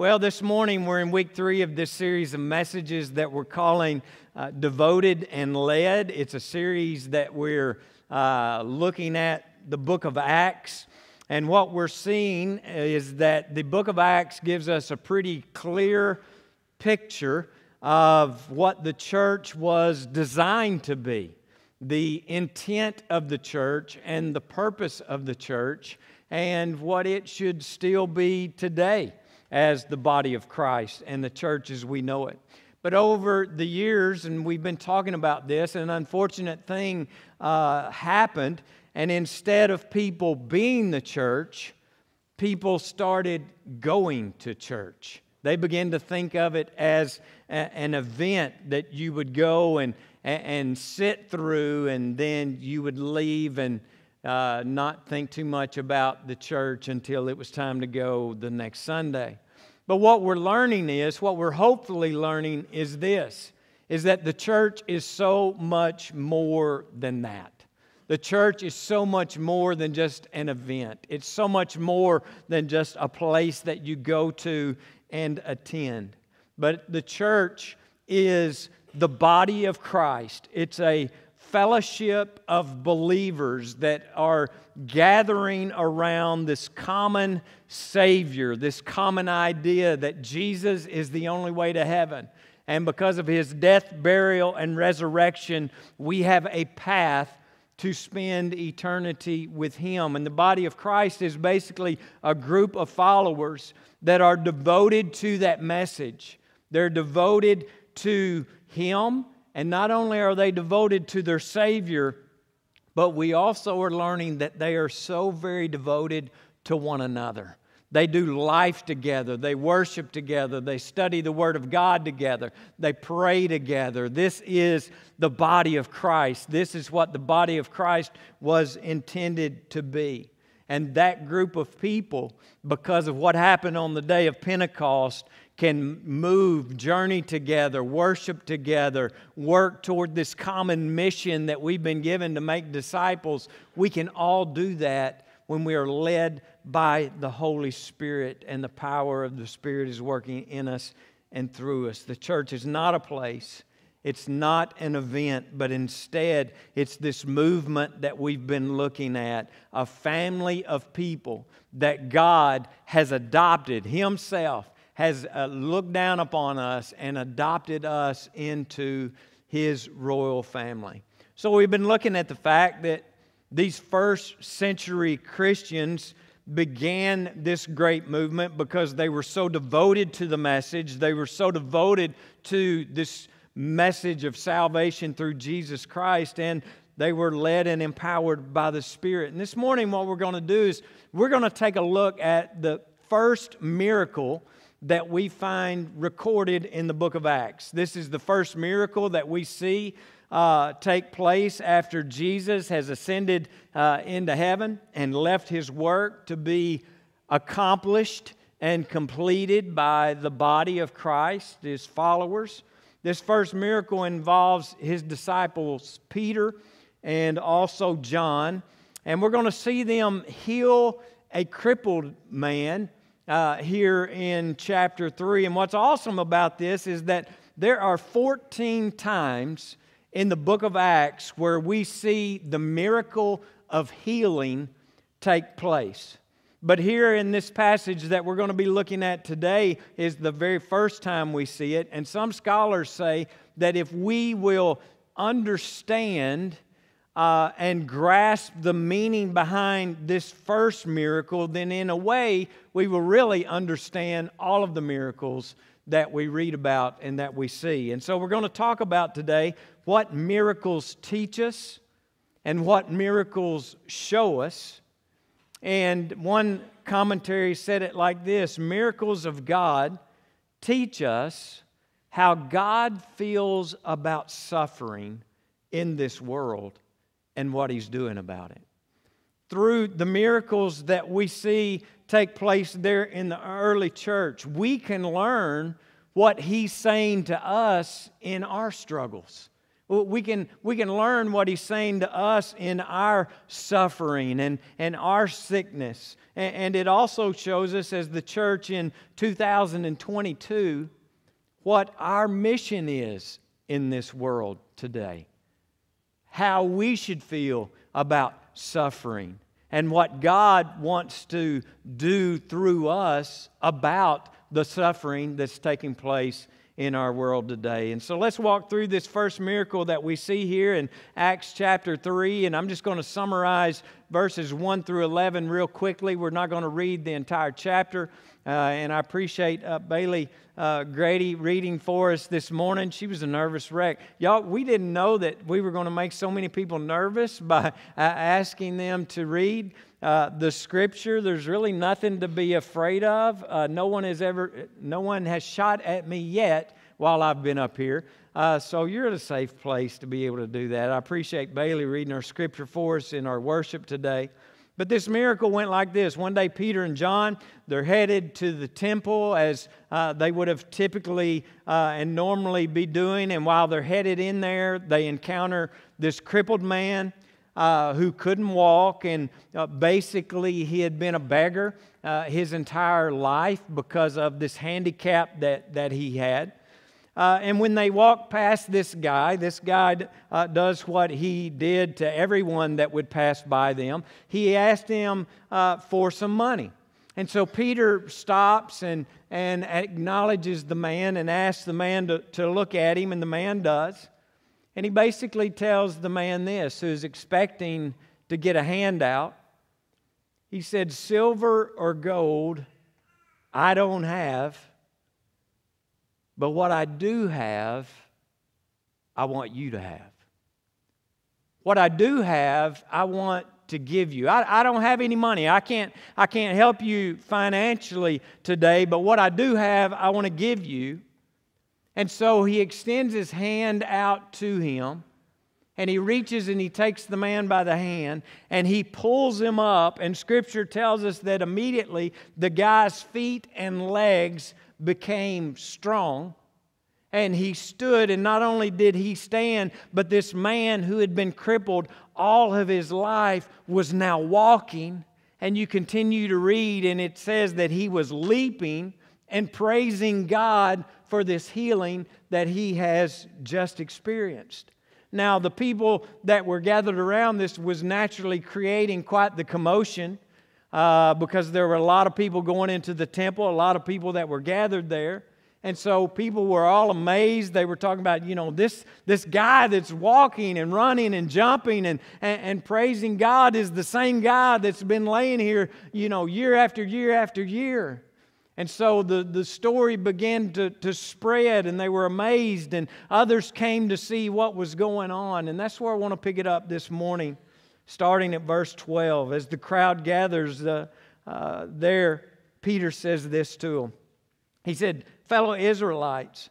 Well, this morning we're in week three of this series of messages that we're calling uh, Devoted and Led. It's a series that we're uh, looking at the book of Acts. And what we're seeing is that the book of Acts gives us a pretty clear picture of what the church was designed to be, the intent of the church and the purpose of the church, and what it should still be today as the body of Christ and the church as we know it. But over the years, and we've been talking about this, an unfortunate thing uh, happened, and instead of people being the church, people started going to church. They began to think of it as a, an event that you would go and, and sit through, and then you would leave and uh, not think too much about the church until it was time to go the next Sunday. But what we're learning is, what we're hopefully learning is this is that the church is so much more than that. The church is so much more than just an event. It's so much more than just a place that you go to and attend. But the church is the body of Christ. It's a fellowship of believers that are gathering around this common Savior, this common idea that Jesus is the only way to heaven. And because of his death, burial, and resurrection, we have a path to spend eternity with him. And the body of Christ is basically a group of followers that are devoted to that message. They're devoted to him and not only are they devoted to their Savior, but we also are learning that they are so very devoted to one another. They do life together. They worship together. They study the Word of God together. They pray together. This is the body of Christ. This is what the body of Christ was intended to be. And that group of people, because of what happened on the day of Pentecost, can move, journey together, worship together, work toward this common mission that we've been given to make disciples, we can all do that when we are led by the Holy Spirit and the power of the Spirit is working in us and through us. The church is not a place. It's not an event, but instead, it's this movement that we've been looking at a family of people that God has adopted Himself has uh, looked down upon us and adopted us into his royal family. So we've been looking at the fact that these first century Christians began this great movement because they were so devoted to the message, they were so devoted to this message of salvation through Jesus Christ, and they were led and empowered by the Spirit. And this morning, what we're going to do is we're going to take a look at the first miracle that we find recorded in the book of Acts. This is the first miracle that we see uh, take place after Jesus has ascended uh, into heaven and left his work to be accomplished and completed by the body of Christ, his followers. This first miracle involves his disciples, Peter and also John. And we're going to see them heal a crippled man uh, here in chapter 3. And what's awesome about this is that there are 14 times in the book of Acts where we see the miracle of healing take place. But here in this passage that we're going to be looking at today is the very first time we see it. And some scholars say that if we will understand uh, and grasp the meaning behind this first miracle, then in a way, we will really understand all of the miracles that we read about and that we see. And so we're going to talk about today what miracles teach us and what miracles show us. And one commentary said it like this Miracles of God teach us how God feels about suffering in this world and what he's doing about it. Through the miracles that we see take place there in the early church, we can learn what he's saying to us in our struggles. We can, we can learn what he's saying to us in our suffering and, and our sickness. And, and it also shows us, as the church in 2022, what our mission is in this world today, how we should feel about suffering, and what God wants to do through us about the suffering that's taking place in our world today. And so let's walk through this first miracle that we see here in Acts chapter 3. And I'm just going to summarize verses 1 through 11 real quickly. We're not going to read the entire chapter. Uh, and I appreciate uh, Bailey uh, Grady reading for us this morning. She was a nervous wreck. Y'all, we didn't know that we were going to make so many people nervous by uh, asking them to read. Uh, the scripture there's really nothing to be afraid of uh, no one has ever no one has shot at me yet while i've been up here uh, so you're at a safe place to be able to do that i appreciate bailey reading our scripture for us in our worship today but this miracle went like this. One day peter and john they're headed to the temple as uh, they would have typically uh, and normally be doing. And while they're headed in there they encounter this crippled man uh, who couldn't walk, and uh, basically he had been a beggar uh, his entire life because of this handicap that, that he had. Uh, and when they walked past this guy, this guy uh, does what he did to everyone that would pass by them. He asked him uh, for some money. And so Peter stops and, and acknowledges the man and asks the man to, to look at him, and the man does. And he basically tells the man this who's expecting to get a handout. He said, Silver or gold, I don't have, but what I do have, I want you to have. What I do have, I want to give you. I, I don't have any money. I can't, I can't help you financially today, but what I do have, I want to give you. And so he extends his hand out to him, and he reaches and he takes the man by the hand, and he pulls him up. And scripture tells us that immediately the guy's feet and legs became strong. And he stood, and not only did he stand, but this man who had been crippled all of his life was now walking. And you continue to read, and it says that he was leaping and praising God for this healing that he has just experienced. Now, the people that were gathered around this was naturally creating quite the commotion uh, because there were a lot of people going into the temple, a lot of people that were gathered there. And so people were all amazed. They were talking about, you know, this, this guy that's walking and running and jumping and, and, and praising God is the same guy that's been laying here, you know, year after year after year. And so the, the story began to, to spread, and they were amazed, and others came to see what was going on. And that's where I want to pick it up this morning, starting at verse 12. As the crowd gathers uh, uh, there, Peter says this to them. He said, Fellow Israelites,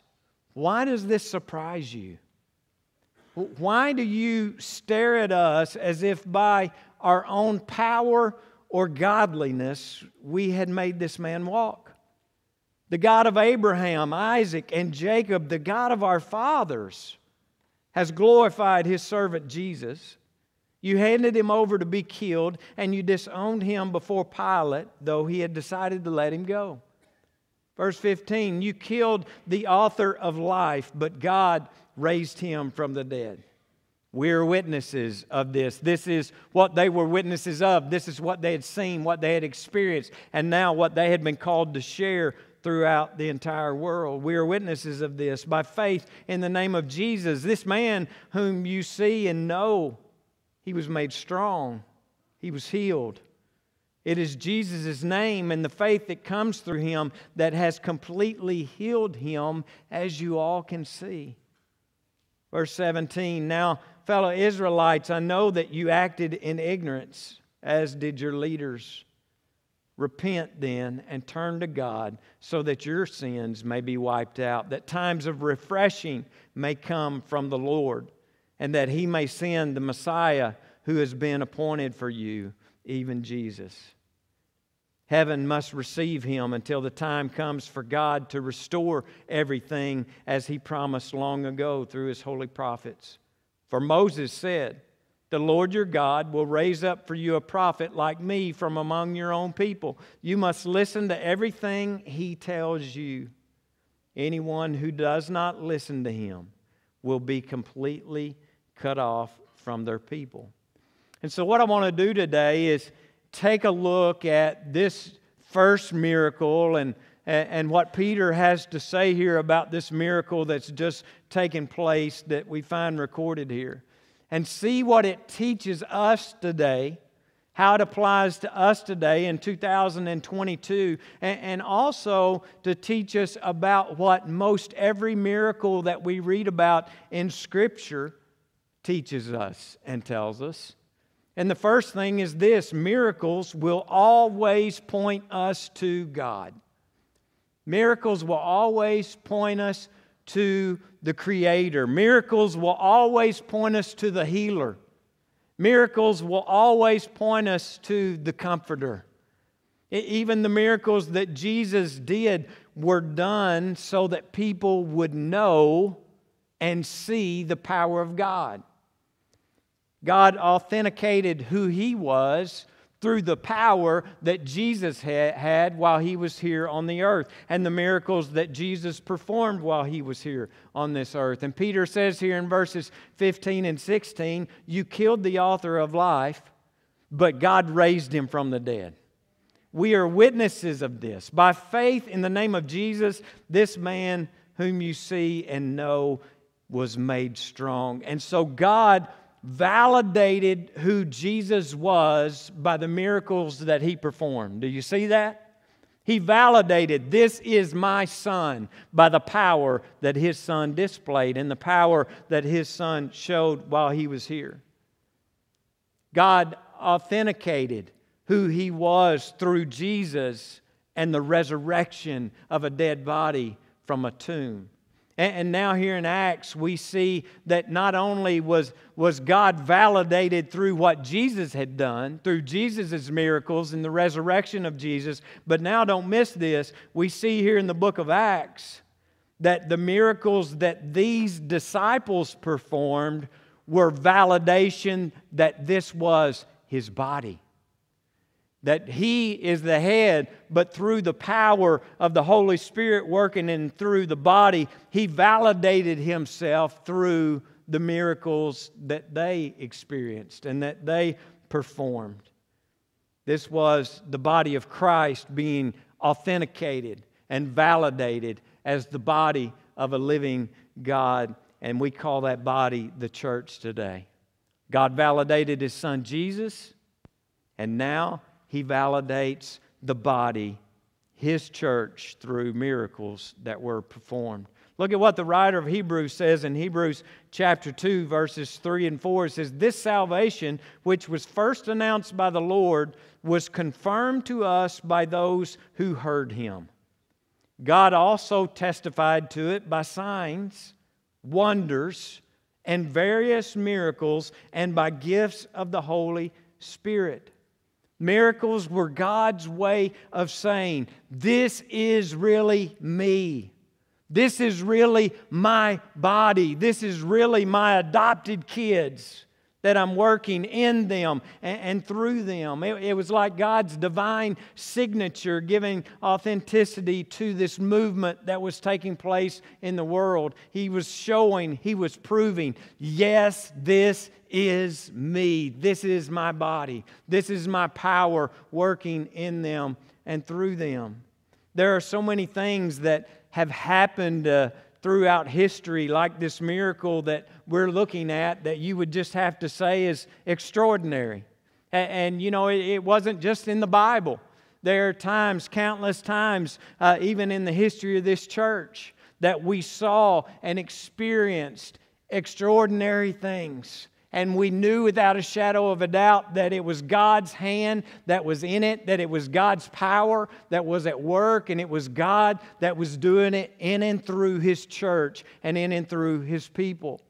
why does this surprise you? Why do you stare at us as if by our own power or godliness we had made this man walk? the God of Abraham, Isaac, and Jacob, the God of our fathers, has glorified his servant Jesus. You handed him over to be killed, and you disowned him before Pilate, though he had decided to let him go. Verse 15 You killed the author of life, but God raised him from the dead. We're witnesses of this. This is what they were witnesses of. This is what they had seen, what they had experienced, and now what they had been called to share throughout the entire world. We are witnesses of this by faith in the name of Jesus. This man whom you see and know, he was made strong, he was healed. It is Jesus' name and the faith that comes through him that has completely healed him, as you all can see. Verse 17 Now, fellow Israelites, I know that you acted in ignorance, as did your leaders. Repent then and turn to God so that your sins may be wiped out, that times of refreshing may come from the Lord, and that he may send the Messiah who has been appointed for you, even Jesus. Heaven must receive him until the time comes for God to restore everything as he promised long ago through his holy prophets. For Moses said, The Lord your God will raise up for you a prophet like me from among your own people. You must listen to everything he tells you. Anyone who does not listen to him will be completely cut off from their people. And so, what I want to do today is take a look at this first miracle and, and what Peter has to say here about this miracle that's just taken place that we find recorded here and see what it teaches us today, how it applies to us today in 2022, and, and also to teach us about what most every miracle that we read about in Scripture teaches us and tells us. And the first thing is this miracles will always point us to God. Miracles will always point us to the Creator. Miracles will always point us to the healer. Miracles will always point us to the Comforter. Even the miracles that Jesus did were done so that people would know and see the power of God. God authenticated who He was through the power that Jesus had while He was here on the earth and the miracles that Jesus performed while He was here on this earth. And Peter says here in verses 15 and 16, You killed the author of life, but God raised him from the dead. We are witnesses of this. By faith in the name of Jesus, this man whom you see and know was made strong. And so God validated who Jesus was by the miracles that he performed. Do you see that? He validated, This is my son, by the power that his son displayed and the power that his son showed while he was here. God authenticated who he was through Jesus and the resurrection of a dead body from a tomb. And now, here in Acts, we see that not only was, was God validated through what Jesus had done, through Jesus' miracles and the resurrection of Jesus, but now don't miss this. We see here in the book of Acts that the miracles that these disciples performed were validation that this was his body that he is the head, but through the power of the Holy Spirit working in through the body, he validated himself through the miracles that they experienced and that they performed. This was the body of Christ being authenticated and validated as the body of a living God, and we call that body the church today. God validated his son Jesus, and now he validates the body, his church, through miracles that were performed. Look at what the writer of Hebrews says in Hebrews chapter 2, verses 3 and 4. It says, This salvation, which was first announced by the Lord, was confirmed to us by those who heard him. God also testified to it by signs, wonders, and various miracles, and by gifts of the Holy Spirit. Miracles were God's way of saying, This is really me. This is really my body. This is really my adopted kids that I'm working in them and, and through them. It, it, was like God's divine signature giving authenticity to this movement that was taking place in the world. He was showing, He was proving, yes, this is me. This is my body. This is my power working in them and through them. There are so many things that have happened. Uh, throughout history, like this miracle that we're looking at, that you would just have to say is extraordinary. And, and you know, it, it, wasn't just in the Bible. There are times, countless times, uh, even in the history of this church, that we saw and experienced extraordinary things and we knew without a shadow of a doubt that it was God's hand that was in it, that it was God's power that was at work, and it was God that was doing it in and through His church and in and through His people.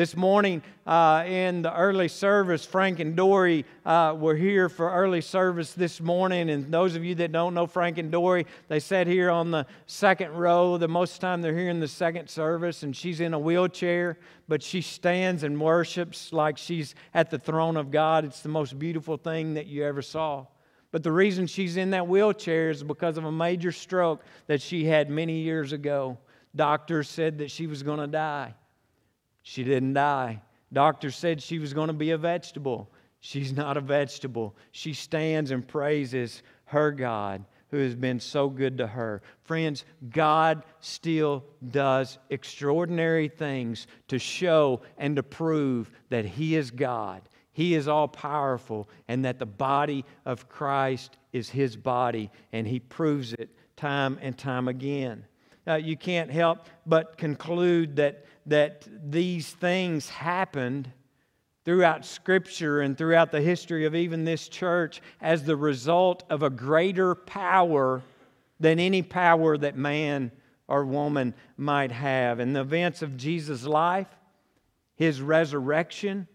This morning uh, in the early service, Frank and Dory uh, were here for early service this morning. And those of you that don't know Frank and Dory, they sat here on the second row. The most time they're here in the second service, and she's in a wheelchair, but she stands and worships like she's at the throne of God. It's the most beautiful thing that you ever saw. But the reason she's in that wheelchair is because of a major stroke that she had many years ago. Doctors said that she was going to die. She didn't die. Doctor said she was going to be a vegetable. She's not a vegetable. She stands and praises her God who has been so good to her. Friends, God still does extraordinary things to show and to prove that He is God. He is all powerful, and that the body of Christ is His body, and He proves it time and time again. Uh, you can't help but conclude that that these things happened throughout Scripture and throughout the history of even this church as the result of a greater power than any power that man or woman might have. And the events of Jesus' life, his resurrection,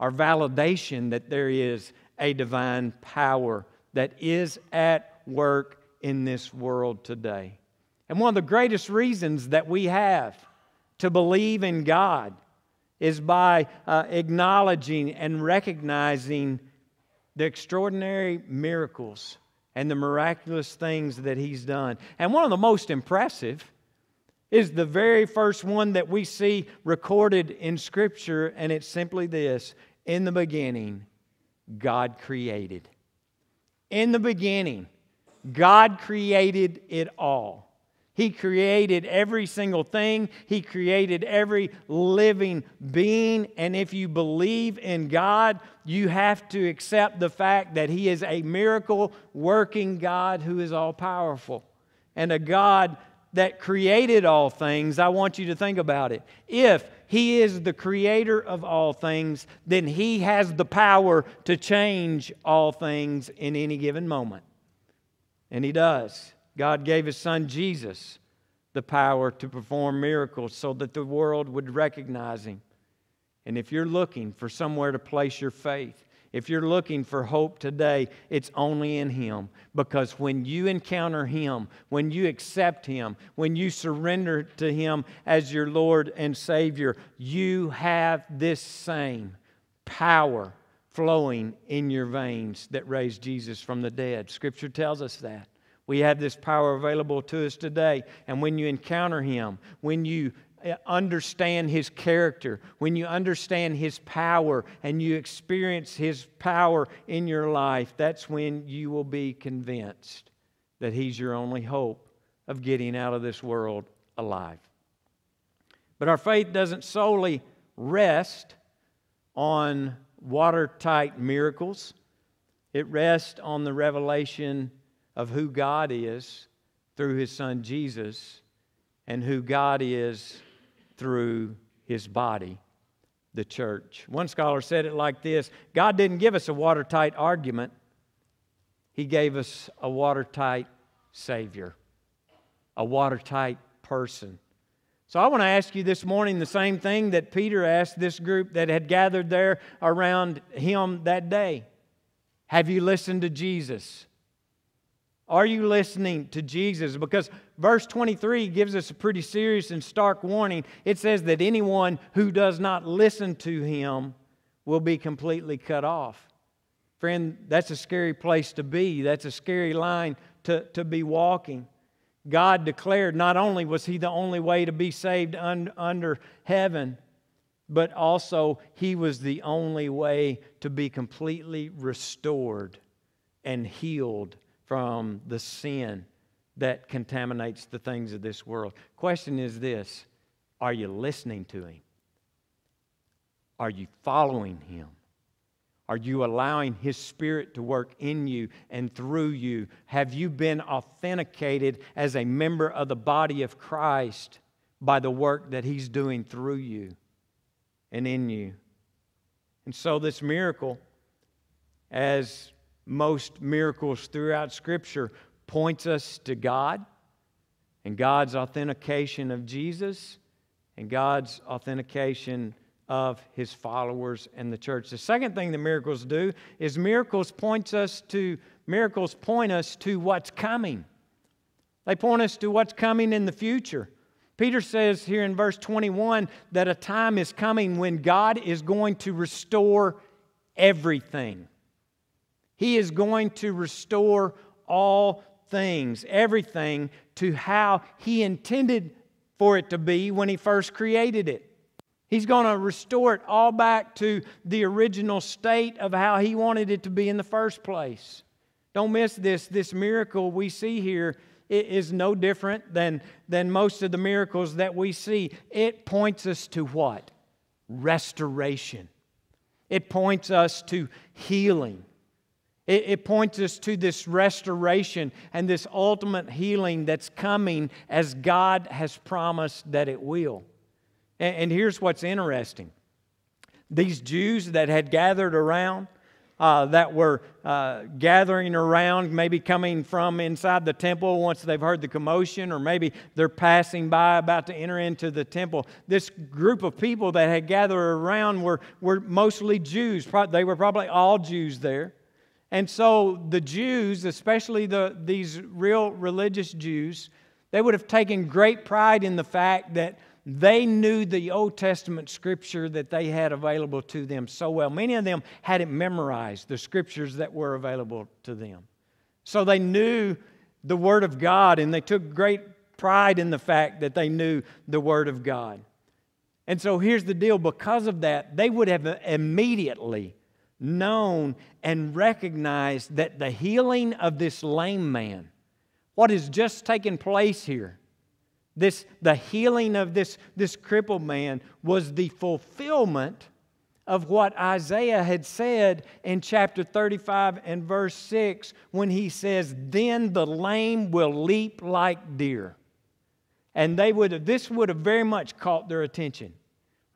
are validation that there is a divine power that is at work in this world today. And one of the greatest reasons that we have to believe in God is by uh, acknowledging and recognizing the extraordinary miracles and the miraculous things that He's done. And one of the most impressive is the very first one that we see recorded in Scripture, and it's simply this In the beginning, God created. In the beginning, God created it all. He created every single thing. He created every living being. And if you believe in God, you have to accept the fact that He is a miracle working God who is all powerful and a God that created all things. I want you to think about it. If He is the creator of all things, then He has the power to change all things in any given moment. And He does. God gave His Son Jesus the power to perform miracles so that the world would recognize Him. And if you're looking for somewhere to place your faith, if you're looking for hope today, it's only in Him. Because when you encounter Him, when you accept Him, when you surrender to Him as your Lord and Savior, you have this same power flowing in your veins that raised Jesus from the dead. Scripture tells us that. We have this power available to us today. And when you encounter Him, when you uh, understand His character, when you understand His power and you experience His power in your life, that's when you will be convinced that He's your only hope of getting out of this world alive. But our faith doesn't solely rest on watertight miracles, it rests on the revelation of who God is through his son Jesus and who God is through his body, the church. One scholar said it like this God didn't give us a watertight argument, he gave us a watertight Savior, a watertight person. So I want to ask you this morning the same thing that Peter asked this group that had gathered there around him that day. Have you listened to Jesus? Are you listening to Jesus? Because verse 23 gives us a pretty serious and stark warning. It says that anyone who does not listen to him will be completely cut off. Friend, that's a scary place to be. That's a scary line to, to be walking. God declared not only was He the only way to be saved un, under heaven, but also He was the only way to be completely restored and healed from the sin that contaminates the things of this world. Question is this Are you listening to Him? Are you following Him? Are you allowing His Spirit to work in you and through you? Have you been authenticated as a member of the body of Christ by the work that He's doing through you and in you? And so, this miracle, as most miracles throughout Scripture points us to God and God's authentication of Jesus and God's authentication of his followers and the church. The second thing the miracles do is miracles points us to miracles point us to what's coming. They point us to what's coming in the future. Peter says here in verse 21 that a time is coming when God is going to restore everything. He is going to restore all things, everything, to how He intended for it to be when He first created it. He's going to restore it all back to the original state of how He wanted it to be in the first place. Don't miss this. This miracle we see here is no different than, than most of the miracles that we see. It points us to what? Restoration. It points us to healing. It, it, points us to this restoration and this ultimate healing that's coming as God has promised that it will. And, and here's what's interesting these Jews that had gathered around, uh, that were uh, gathering around, maybe coming from inside the temple once they've heard the commotion, or maybe they're passing by about to enter into the temple. This group of people that had gathered around were, were mostly Jews. They were probably all Jews there. And so the Jews, especially the, these real religious Jews, they would have taken great pride in the fact that they knew the Old Testament scripture that they had available to them so well. Many of them had it memorized, the scriptures that were available to them. So they knew the Word of God and they took great pride in the fact that they knew the Word of God. And so here's the deal because of that, they would have immediately known and recognized that the healing of this lame man, what has just taken place here, this, the healing of this, this crippled man was the fulfillment of what Isaiah had said in chapter 35 and verse 6 when he says, Then the lame will leap like deer. And they would have, this would have very much caught their attention,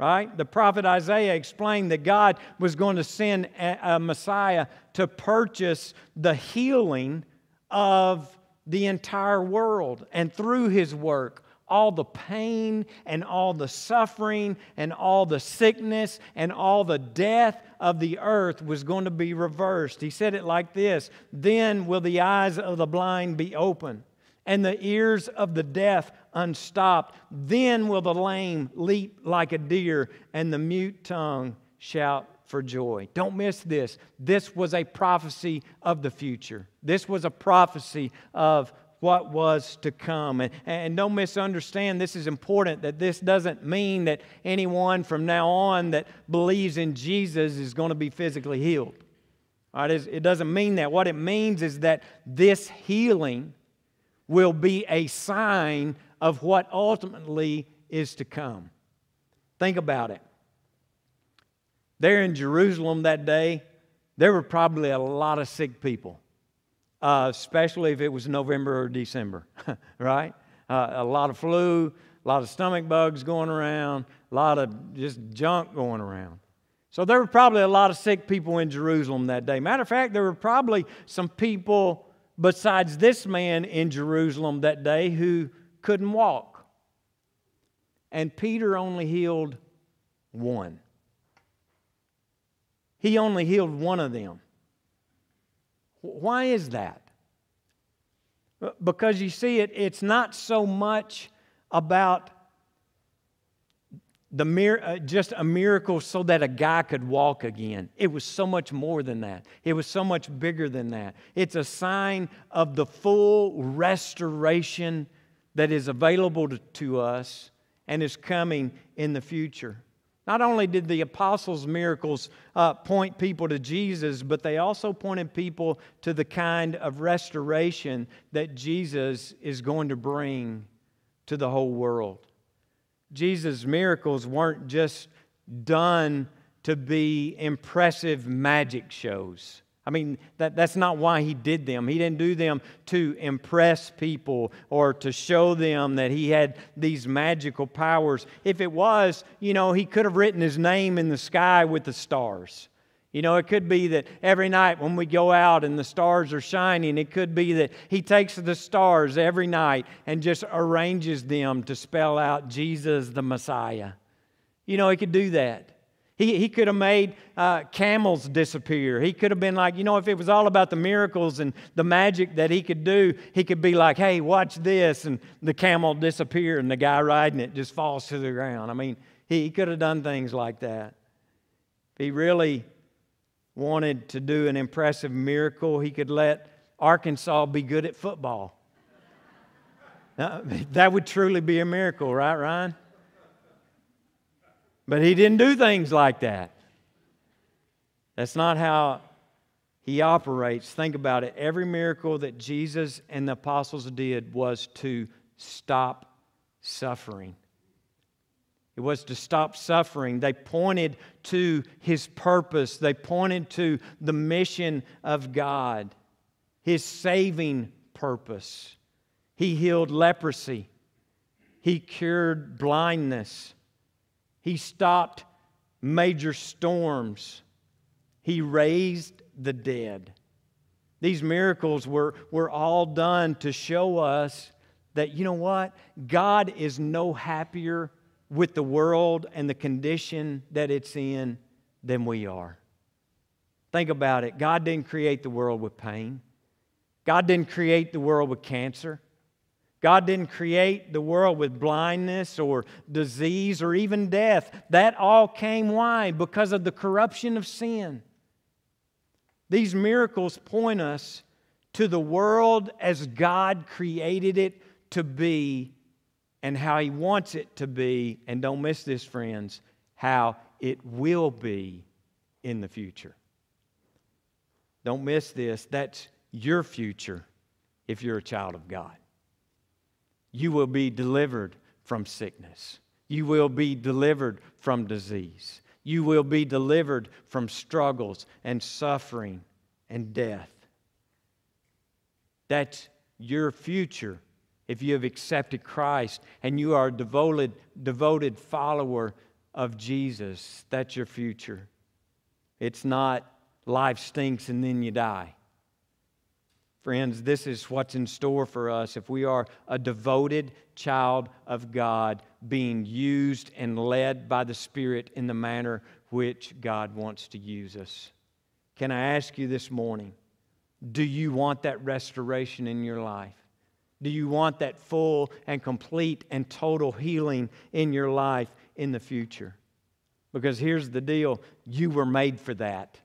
right? The prophet Isaiah explained that God was going to send a, Messiah to purchase the healing of the entire world. And through his work, all the pain and all the suffering and all the sickness and all the death of the earth was going to be reversed. He said it like this Then will the eyes of the blind be open and the ears of the deaf unstopped. Then will the lame leap like a deer and the mute tongue shout for joy. Don't miss this. This was a prophecy of the future. This was a prophecy of what was to come. And, and don't misunderstand, this is important that this doesn't mean that anyone from now on that believes in Jesus is going to be physically healed. All right, it doesn't mean that. What it means is that this healing will be a sign of what ultimately is to come. Think about it. There in Jerusalem that day, there were probably a lot of sick people uh, especially if it was November or December, right? Uh, a lot of flu, a lot of stomach bugs going around, a lot of just junk going around. So there were probably a lot of sick people in Jerusalem that day. Matter of fact, there were probably some people besides this man in Jerusalem that day who couldn't walk. And Peter only healed one. He only healed one of them. Why is that? Because you see, it, it's not so much about the mir- uh, just a miracle so that a guy could walk again. It was so much more than that. It was so much bigger than that. It's a sign of the full restoration that is available to, to us and is coming in the future. Not only did the apostles' miracles uh, point people to Jesus, but they also pointed people to the kind of restoration that Jesus is going to bring to the whole world. Jesus' miracles weren't just done to be impressive magic shows. I mean, that, that's not why he did them. He didn't do them to impress people or to show them that he had these magical powers. If it was, you know, he could have written his name in the sky with the stars. You know, it could be that every night when we go out and the stars are shining, it could be that he takes the stars every night and just arranges them to spell out Jesus the Messiah. You know, he could do that. He, he could have made uh, camels disappear. He could have been like, you know, if it was all about the miracles and the magic that he could do, he could be like, hey, watch this, and the camel disappear, and the guy riding it just falls to the ground. I mean, he, he could have done things like that. He really wanted to do an impressive miracle, he could let Arkansas be good at football. Now, that would truly be a miracle, right, Ryan? But he didn't do things like that. That's not how he operates. Think about it. Every miracle that Jesus and the apostles did was to stop suffering. It was to stop suffering. They pointed to his purpose, they pointed to the mission of God, his saving purpose. He healed leprosy, he cured blindness, he stopped major storms. He raised the dead. These miracles were, were all done to show us that, you know what? God is no happier with the world and the condition that it's in than we are. Think about it. God didn't create the world with pain, God didn't create the world with cancer. God didn't create the world with blindness or disease or even death. That all came why? Because of the corruption of sin. These miracles point us to the world as God created it to be and how He wants it to be. And don't miss this, friends, how it will be in the future. Don't miss this. That's your future if you're a child of God you will be delivered from sickness. You will be delivered from disease. You will be delivered from struggles and suffering and death. That's your future if you have accepted Christ and you are a devoted, devoted follower of Jesus. That's your future. It's not life stinks and then you die. Friends, this is what's in store for us if we are a devoted child of God, being used and led by the Spirit in the manner which God wants to use us. Can I ask you this morning do you want that restoration in your life? Do you want that full and complete and total healing in your life in the future? Because here's the deal you were made for that.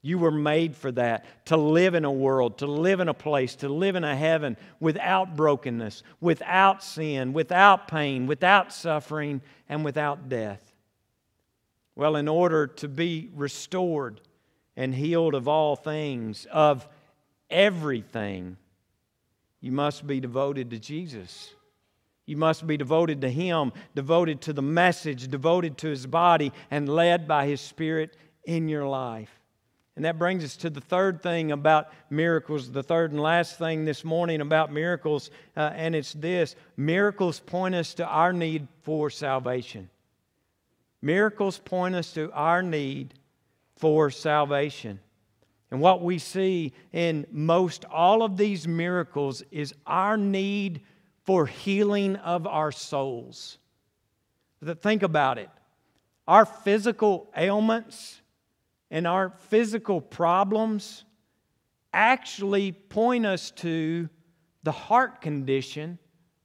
You were made for that to live in a world, to live in a place, to live in a heaven without brokenness, without sin, without pain, without suffering, and without death. Well, in order to be restored and healed of all things, of everything, you must be devoted to Jesus. You must be devoted to Him, devoted to the message, devoted to His body, and led by His Spirit in your life. And that brings us to the third thing about miracles, the third and last thing this morning about miracles, uh, and it's this miracles point us to our need for salvation. Miracles point us to our need for salvation. And what we see in most all of these miracles is our need for healing of our souls. Think about it. Our physical ailments, and our physical problems actually point us to the heart condition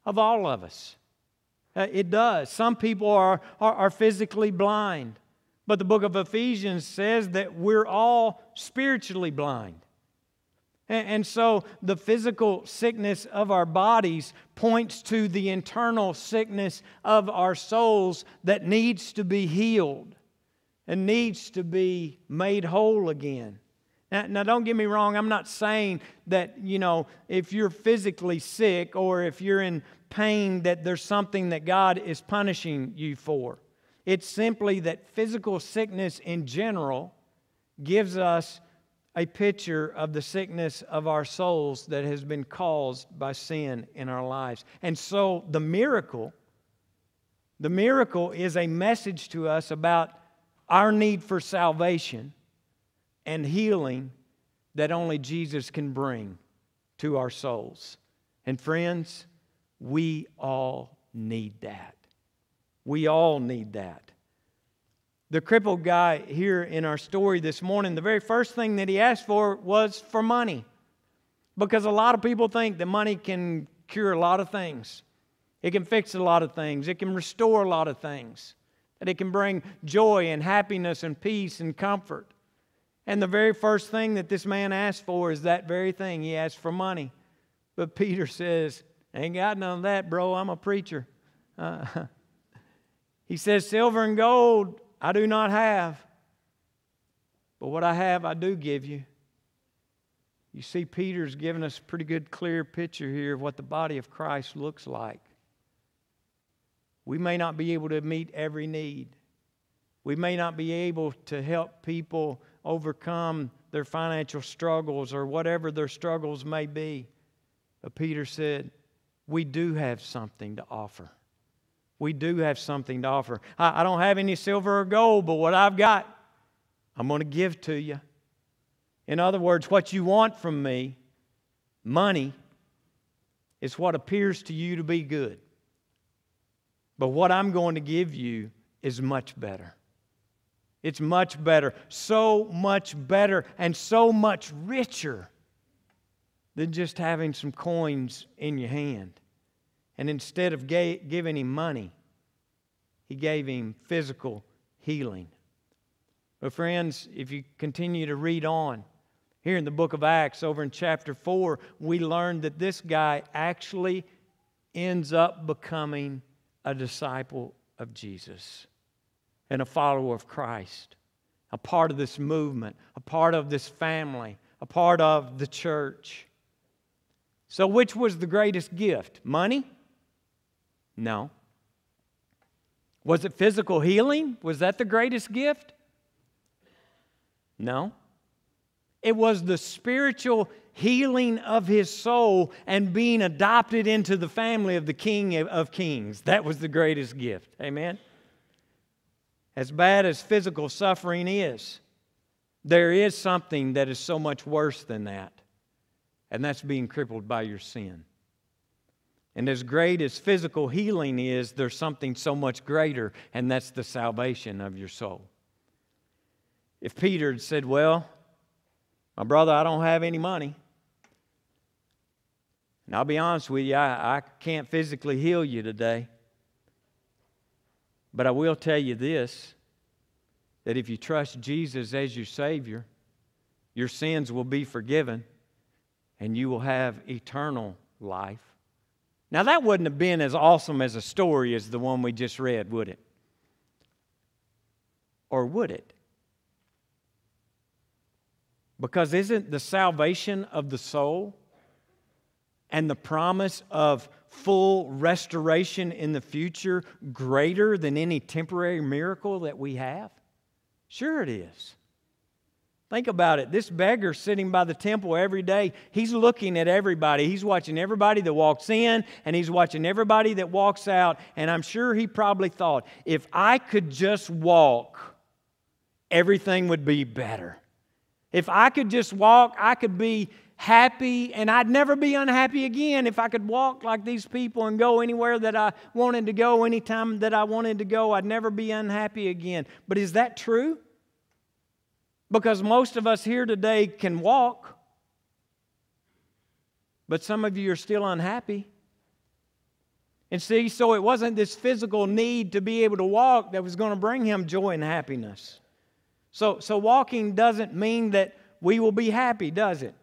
of all of us. Uh, it does. Some people are, are, are, physically blind, but the book of Ephesians says that we're all spiritually blind. And, so the physical sickness of our bodies points to the internal sickness of our souls that needs to be healed and needs to be made whole again. Now, now, don't get me wrong, I'm not saying that, you know, if you're physically sick or if you're in pain, that there's something that God is punishing you for. It's simply that physical sickness in general gives us a picture of the sickness of our souls that has been caused by sin in our lives. And so the miracle, the miracle is a message to us about our need for salvation and healing that only Jesus can bring to our souls. And friends, we all need that. We all need that. the crippled guy here in our story this morning, the very first thing that he asked for was for money. Because a lot of people think that money can cure a lot of things, it can fix a lot of things, it can restore a lot of things, that it can bring joy and happiness and peace and comfort. And the very first thing that this man asked for is that very thing. He asked for money. But Peter says, Ain't got none of that, bro. I'm a preacher. Uh, he says, Silver and gold I do not have, but what I have I do give you. You see, Peter's given us a pretty good, clear picture here of what the body of Christ looks like. We may not be able to meet every need. We may not be able to help people overcome their financial struggles or whatever their struggles may be. But Peter said, We do have something to offer. We do have something to offer. I, I don't have any silver or gold, but what I've got, I'm going to give to you. In other words, what you want from me, money, is what appears to you to be good. But what I'm going to give you is much better. It's much better, so much better, and so much richer than just having some coins in your hand. And instead of giving him money, he gave him physical healing. But, friends, if you continue to read on, here in the book of Acts, over in chapter 4, we learn that this guy actually ends up becoming a disciple of Jesus and a follower of Christ, a part of this movement, a part of this family, a part of the church. So, which was the greatest gift? Money? No. Was it physical healing? Was that the greatest gift? No. It was the spiritual healing of his soul and being adopted into the family of the King of Kings. That was the greatest gift. Amen. As bad as physical suffering is, there is something that is so much worse than that, and that's being crippled by your sin. And as great as physical healing is, there's something so much greater, and that's the salvation of your soul. If Peter had said, Well, my brother, I don't have any money, and I'll be honest with you, I, I can't physically heal you today. But I will tell you this that if you trust Jesus as your Savior, your sins will be forgiven and you will have eternal life. Now, that wouldn't have been as awesome as a story as the one we just read, would it? Or would it? Because isn't the salvation of the soul and the promise of full restoration in the future greater than any temporary miracle that we have? Sure, it is. Think about it. This beggar sitting by the temple every day, he's looking at everybody. He's watching everybody that walks in and he's watching everybody that walks out. And I'm sure he probably thought, if I could just walk, everything would be better. If I could just walk, I could be happy, and I'd never be unhappy again if I could walk like these people and go anywhere that I wanted to go, anytime that I wanted to go. I'd never be unhappy again. But is that true? Because most of us here today can walk, but some of you are still unhappy. And see, so it wasn't this physical need to be able to walk that was going to bring him joy and happiness. So, so walking doesn't mean that we will be happy, does it?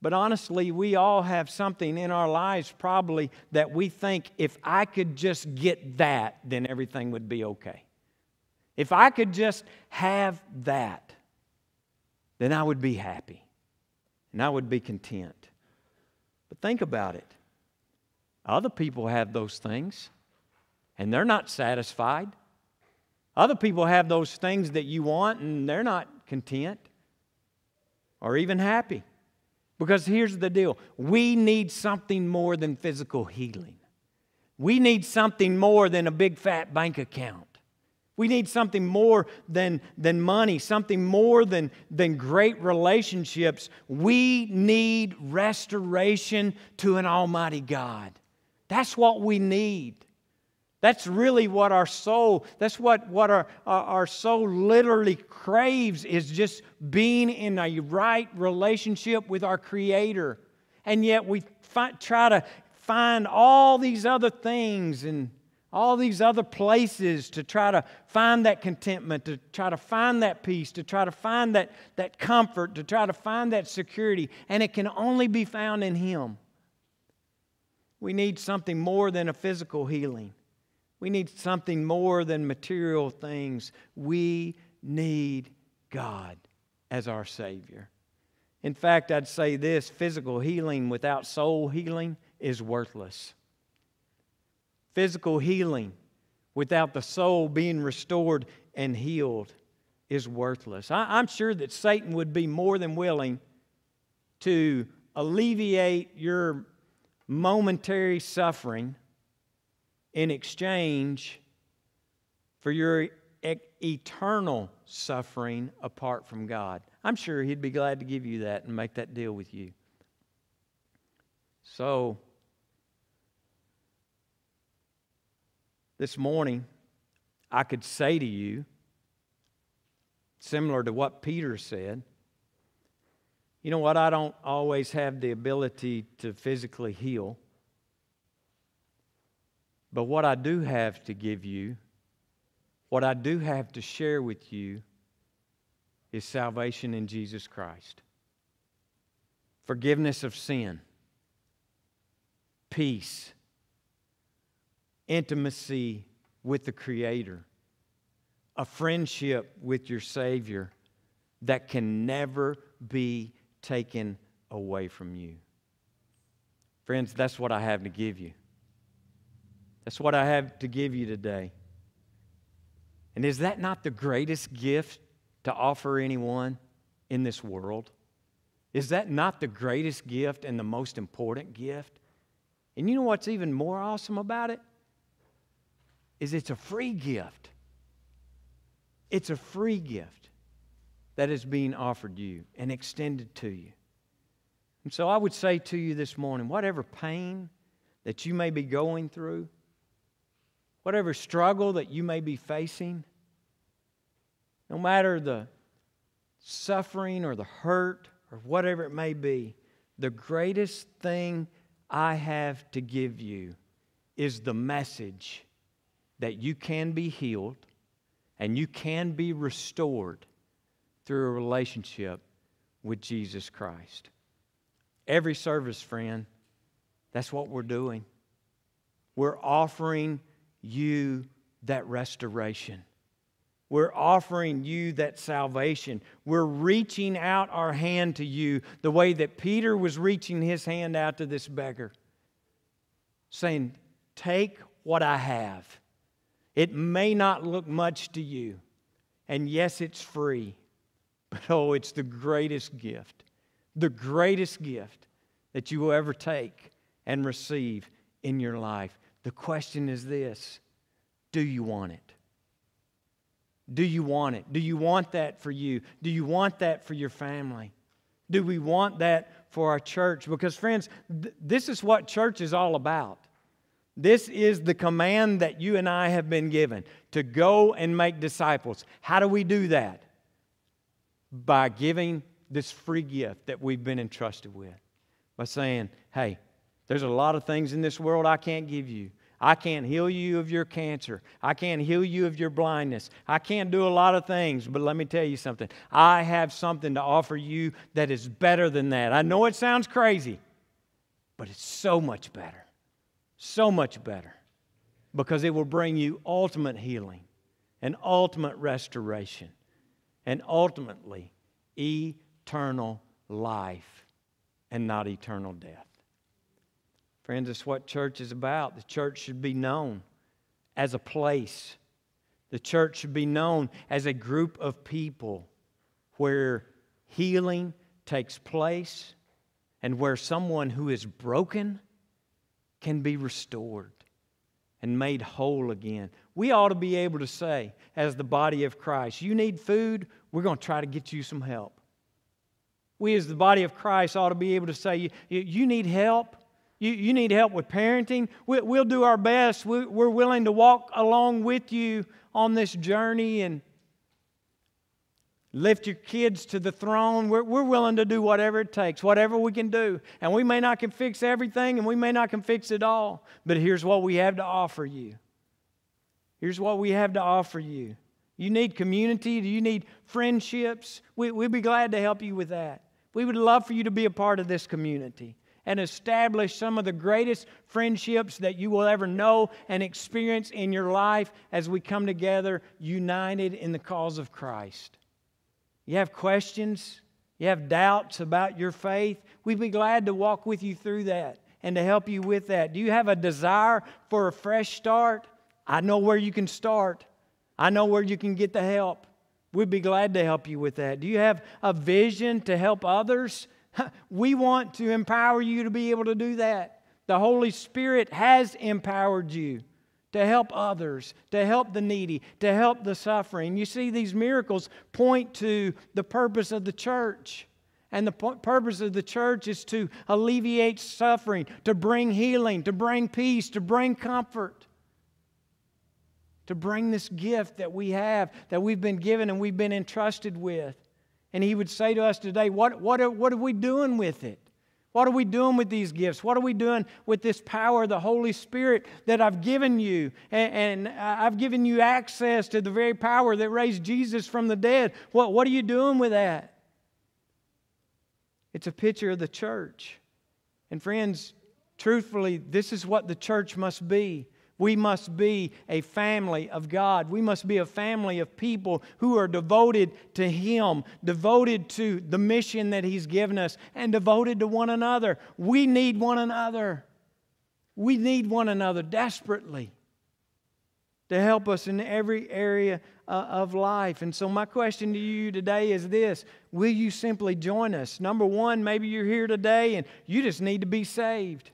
But honestly, we all have something in our lives probably that we think if I could just get that, then everything would be okay. If I could just have that, then I would be happy and I would be content. But think about it. Other people have those things and they're not satisfied. Other people have those things that you want and they're not content or even happy. Because here's the deal we need something more than physical healing, we need something more than a big fat bank account. We need something more than, than money, something more than, than great relationships. We need restoration to an Almighty God. That's what we need. That's really what our soul, that's what, what our, our soul literally craves is just being in a right relationship with our Creator. And yet we fi- try to find all these other things and all these other places to try to find that contentment, to try to find that peace, to try to find that, that comfort, to try to find that security. And it can only be found in Him. We need something more than a physical healing. We need something more than material things. We need God as our Savior. In fact, I'd say this physical healing without soul healing is worthless. Physical healing without the soul being restored and healed is worthless. I, am sure that Satan would be more than willing to alleviate your momentary suffering in exchange for your e- eternal suffering apart from God. I'm sure He'd be glad to give you that and make that deal with you. So, this morning, I could say to you, similar to what Peter said, you know what? I don't always have the ability to physically heal. But what I do have to give you, what I do have to share with you, is salvation in Jesus Christ. Forgiveness of sin, peace, intimacy with the Creator, a friendship with your Savior that can never be taken away from you. Friends, that's what I have to give you. That's what I have to give you today. And is that not the greatest gift to offer anyone in this world? Is that not the greatest gift and the most important gift? And you know what's even more awesome about it? Is it's a free gift. It's a free gift that is being offered you and extended to you. And so I would say to you this morning whatever pain that you may be going through, whatever struggle that you may be facing, no matter the suffering or the hurt or whatever it may be, the greatest thing I have to give you is the message that you can be healed and you can be restored through a relationship with Jesus Christ. Every service, friend, that's what we're doing. We're offering you that restoration. We're offering you that salvation. We're reaching out our hand to you the way that Peter was reaching his hand out to this beggar, saying, Take what I have. It may not look much to you, and yes, it's free. But oh, it's the greatest gift, the greatest gift that you will ever take and receive in your life. The question is this Do you want it? Do you want it? Do you want that for you? Do you want that for your family? Do we want that for our church? Because, friends, th- this is what church is all about. This is the command that you and I have been given to go and make disciples. How do we do that? by giving this free gift that we've been entrusted with. By saying, hey, there's a lot of things in this world I can't give you. I can't heal you of your cancer. I can't heal you of your blindness. I can't do a lot of things, but let me tell you something. I have something to offer you that is better than that. I know it sounds crazy, but it's so much better. So much better. Because it will bring you ultimate healing and ultimate restoration and ultimately eternal life and not eternal death. Friends, it's what church is about. The church should be known as a place. The church should be known as a group of people where healing takes place and where someone who is broken can be restored and made whole again. We ought to be able to say, as the body of Christ, you need food, we're going to try to get you some help. We, as the body of Christ, ought to be able to say, you, need help, You, you need help with parenting. We, will do our best. We, we're willing to walk along with you on this journey and lift your kids to the throne. We're, we're willing to do whatever it takes, whatever we can do. And we may not can fix everything and we may not can fix it all, but here's what we have to offer you. Here's what we have to offer you. You need community? Do you need friendships? We, we'd be glad to help you with that. We would love for you to be a part of this community and establish some of the greatest friendships that you will ever know and experience in your life as we come together united in the cause of Christ. You have questions, you have doubts about your faith, we'd be glad to walk with you through that and to help you with that. Do you have a desire for a fresh start? I know where you can start. I know where you can get the help. We'd be glad to help you with that. Do you have a vision to help others? We want to empower you to be able to do that. The Holy Spirit has empowered you to help others, to help the needy, to help the suffering. You see, these miracles point to the purpose of the church. And the purpose of the church is to alleviate suffering, to bring healing, to bring peace, to bring comfort, to bring this gift that we have, that we've been given and we've been entrusted with. And he would say to us today, What, what, are, what are we doing with it? What are we doing with these gifts? What are we doing with this power of the Holy Spirit that I've given you? And, and, I've given you access to the very power that raised Jesus from the dead. What, what are you doing with that? It's a picture of the church. And friends, truthfully, this is what the church must be. We must be a family of God. We must be a family of people who are devoted to Him, devoted to the mission that He's given us, and devoted to one another. We need one another. We need one another desperately to help us in every area uh, of life. And so, my question to you today is this Will you simply join us? Number one, maybe you're here today and you just need to be saved.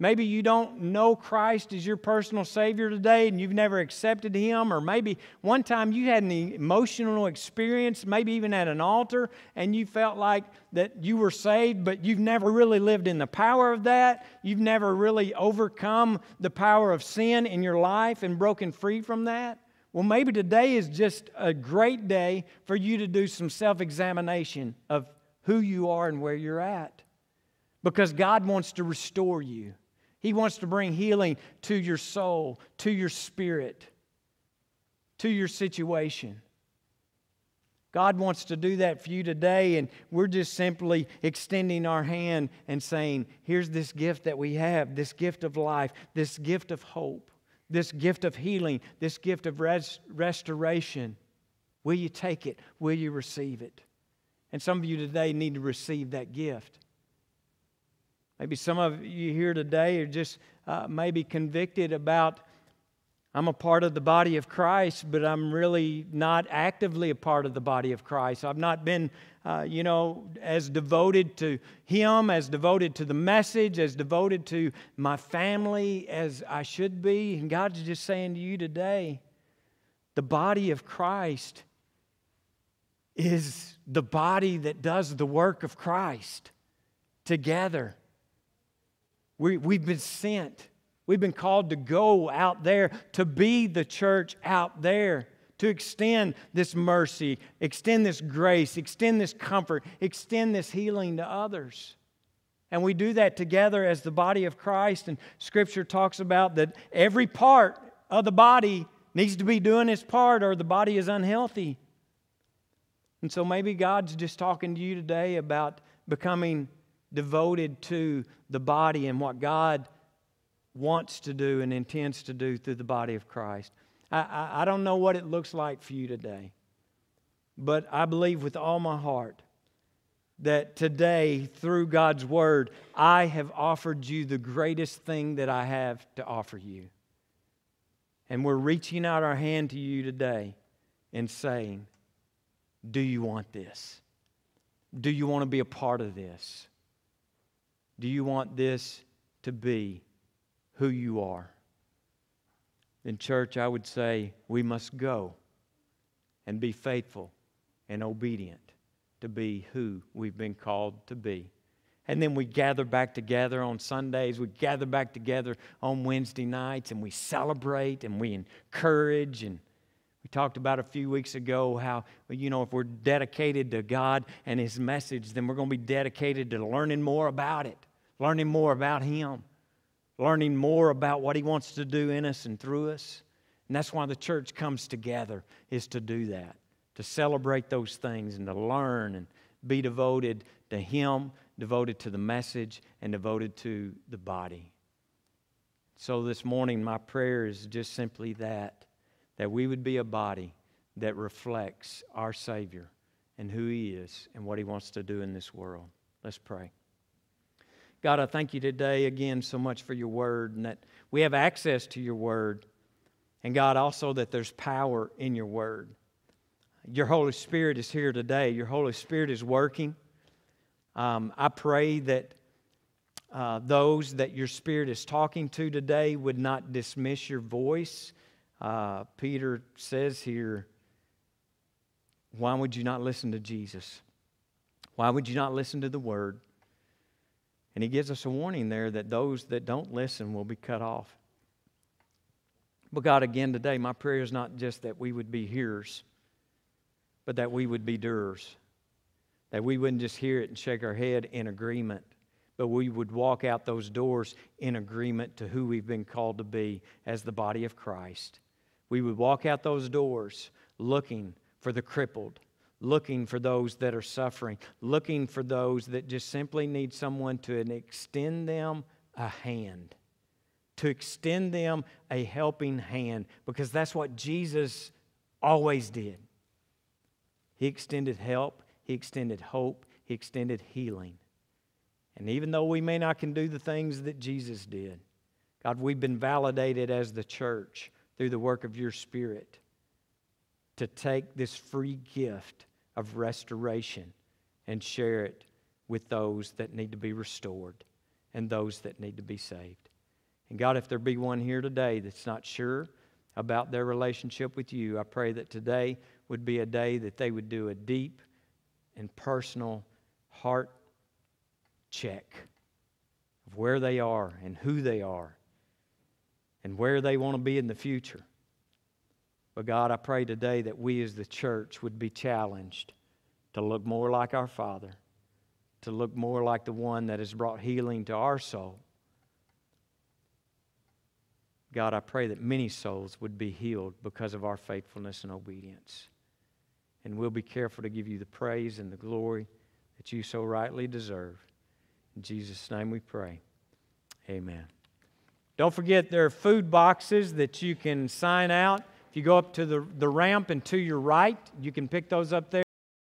Maybe you don't know Christ as your personal Savior today and you've never accepted Him, or maybe one time you had an emotional experience, maybe even at an altar, and you felt like that you were saved, but you've never really lived in the power of that. You've never really overcome the power of sin in your life and broken free from that. Well, maybe today is just a great day for you to do some self examination of who you are and where you're at because God wants to restore you. He wants to bring healing to your soul, to your spirit, to your situation. God wants to do that for you today, and we're just simply extending our hand and saying, Here's this gift that we have this gift of life, this gift of hope, this gift of healing, this gift of res- restoration. Will you take it? Will you receive it? And some of you today need to receive that gift. Maybe some of you here today are just uh, maybe convicted about I'm a part of the body of Christ, but I'm really not actively a part of the body of Christ. I've not been, uh, you know, as devoted to Him, as devoted to the message, as devoted to my family as I should be. And God's just saying to you today the body of Christ is the body that does the work of Christ together. We, we've been sent. We've been called to go out there, to be the church out there, to extend this mercy, extend this grace, extend this comfort, extend this healing to others. And we do that together as the body of Christ. And Scripture talks about that every part of the body needs to be doing its part, or the body is unhealthy. And so maybe God's just talking to you today about becoming devoted to the body and what God wants to do and intends to do through the body of Christ. I, I, I, don't know what it looks like for you today, but I believe with all my heart that today, through God's Word, I have offered you the greatest thing that I have to offer you. And we're reaching out our hand to you today and saying, Do you want this? Do you want to be a part of this? Do you want this to be who you are? In church, I would say we must go and be faithful and obedient to be who we've been called to be. And then we gather back together on Sundays. We gather back together on Wednesday nights and we celebrate and we encourage. And we talked about a few weeks ago how, you know, if we're dedicated to God and His message, then we're going to be dedicated to learning more about it, learning more about Him, learning more about what He wants to do in us and through us. And that's why the church comes together, is to do that, to celebrate those things and to learn and be devoted to Him, devoted to the message, and devoted to the body. So this morning, my prayer is just simply that that we would be a body that reflects our Savior and who He is and what He wants to do in this world. Let's pray. God, I thank you today again so much for your word and that we have access to your word. And God, also that there's power in your word. Your Holy Spirit is here today. Your Holy Spirit is working. Um, I pray that uh, those that your Spirit is talking to today would not dismiss your voice. Uh, Peter says here, Why would you not listen to Jesus? Why would you not listen to the Word? And he gives us a warning there that those that don't listen will be cut off. But God, again today, my prayer is not just that we would be hearers, but that we would be doers. That we wouldn't just hear it and shake our head in agreement, but we would walk out those doors in agreement to who we've been called to be as the body of Christ. We would walk out those doors looking for the crippled, looking for those that are suffering, looking for those that just simply need someone to extend them a hand to extend them a helping hand because that's what Jesus always did. He extended help, He extended hope, He extended healing. And even though we may not can do the things that Jesus did, God, we've been validated as the church through the work of your Spirit to take this free gift of restoration and share it with those that need to be restored and those that need to be saved. And God, if there be one here today that's not sure about their relationship with you, I pray that today would be a day that they would do a deep and personal heart check of where they are and who they are and where they want to be in the future. But God, I pray today that we as the church would be challenged to look more like our Father, to look more like the one that has brought healing to our soul God, I pray that many souls would be healed because of our faithfulness and obedience. And we'll be careful to give you the praise and the glory that you so rightly deserve. In Jesus' name we pray. Amen. Don't forget, there are food boxes that you can sign out. You go up to the, the ramp and to your right, you can pick those up there.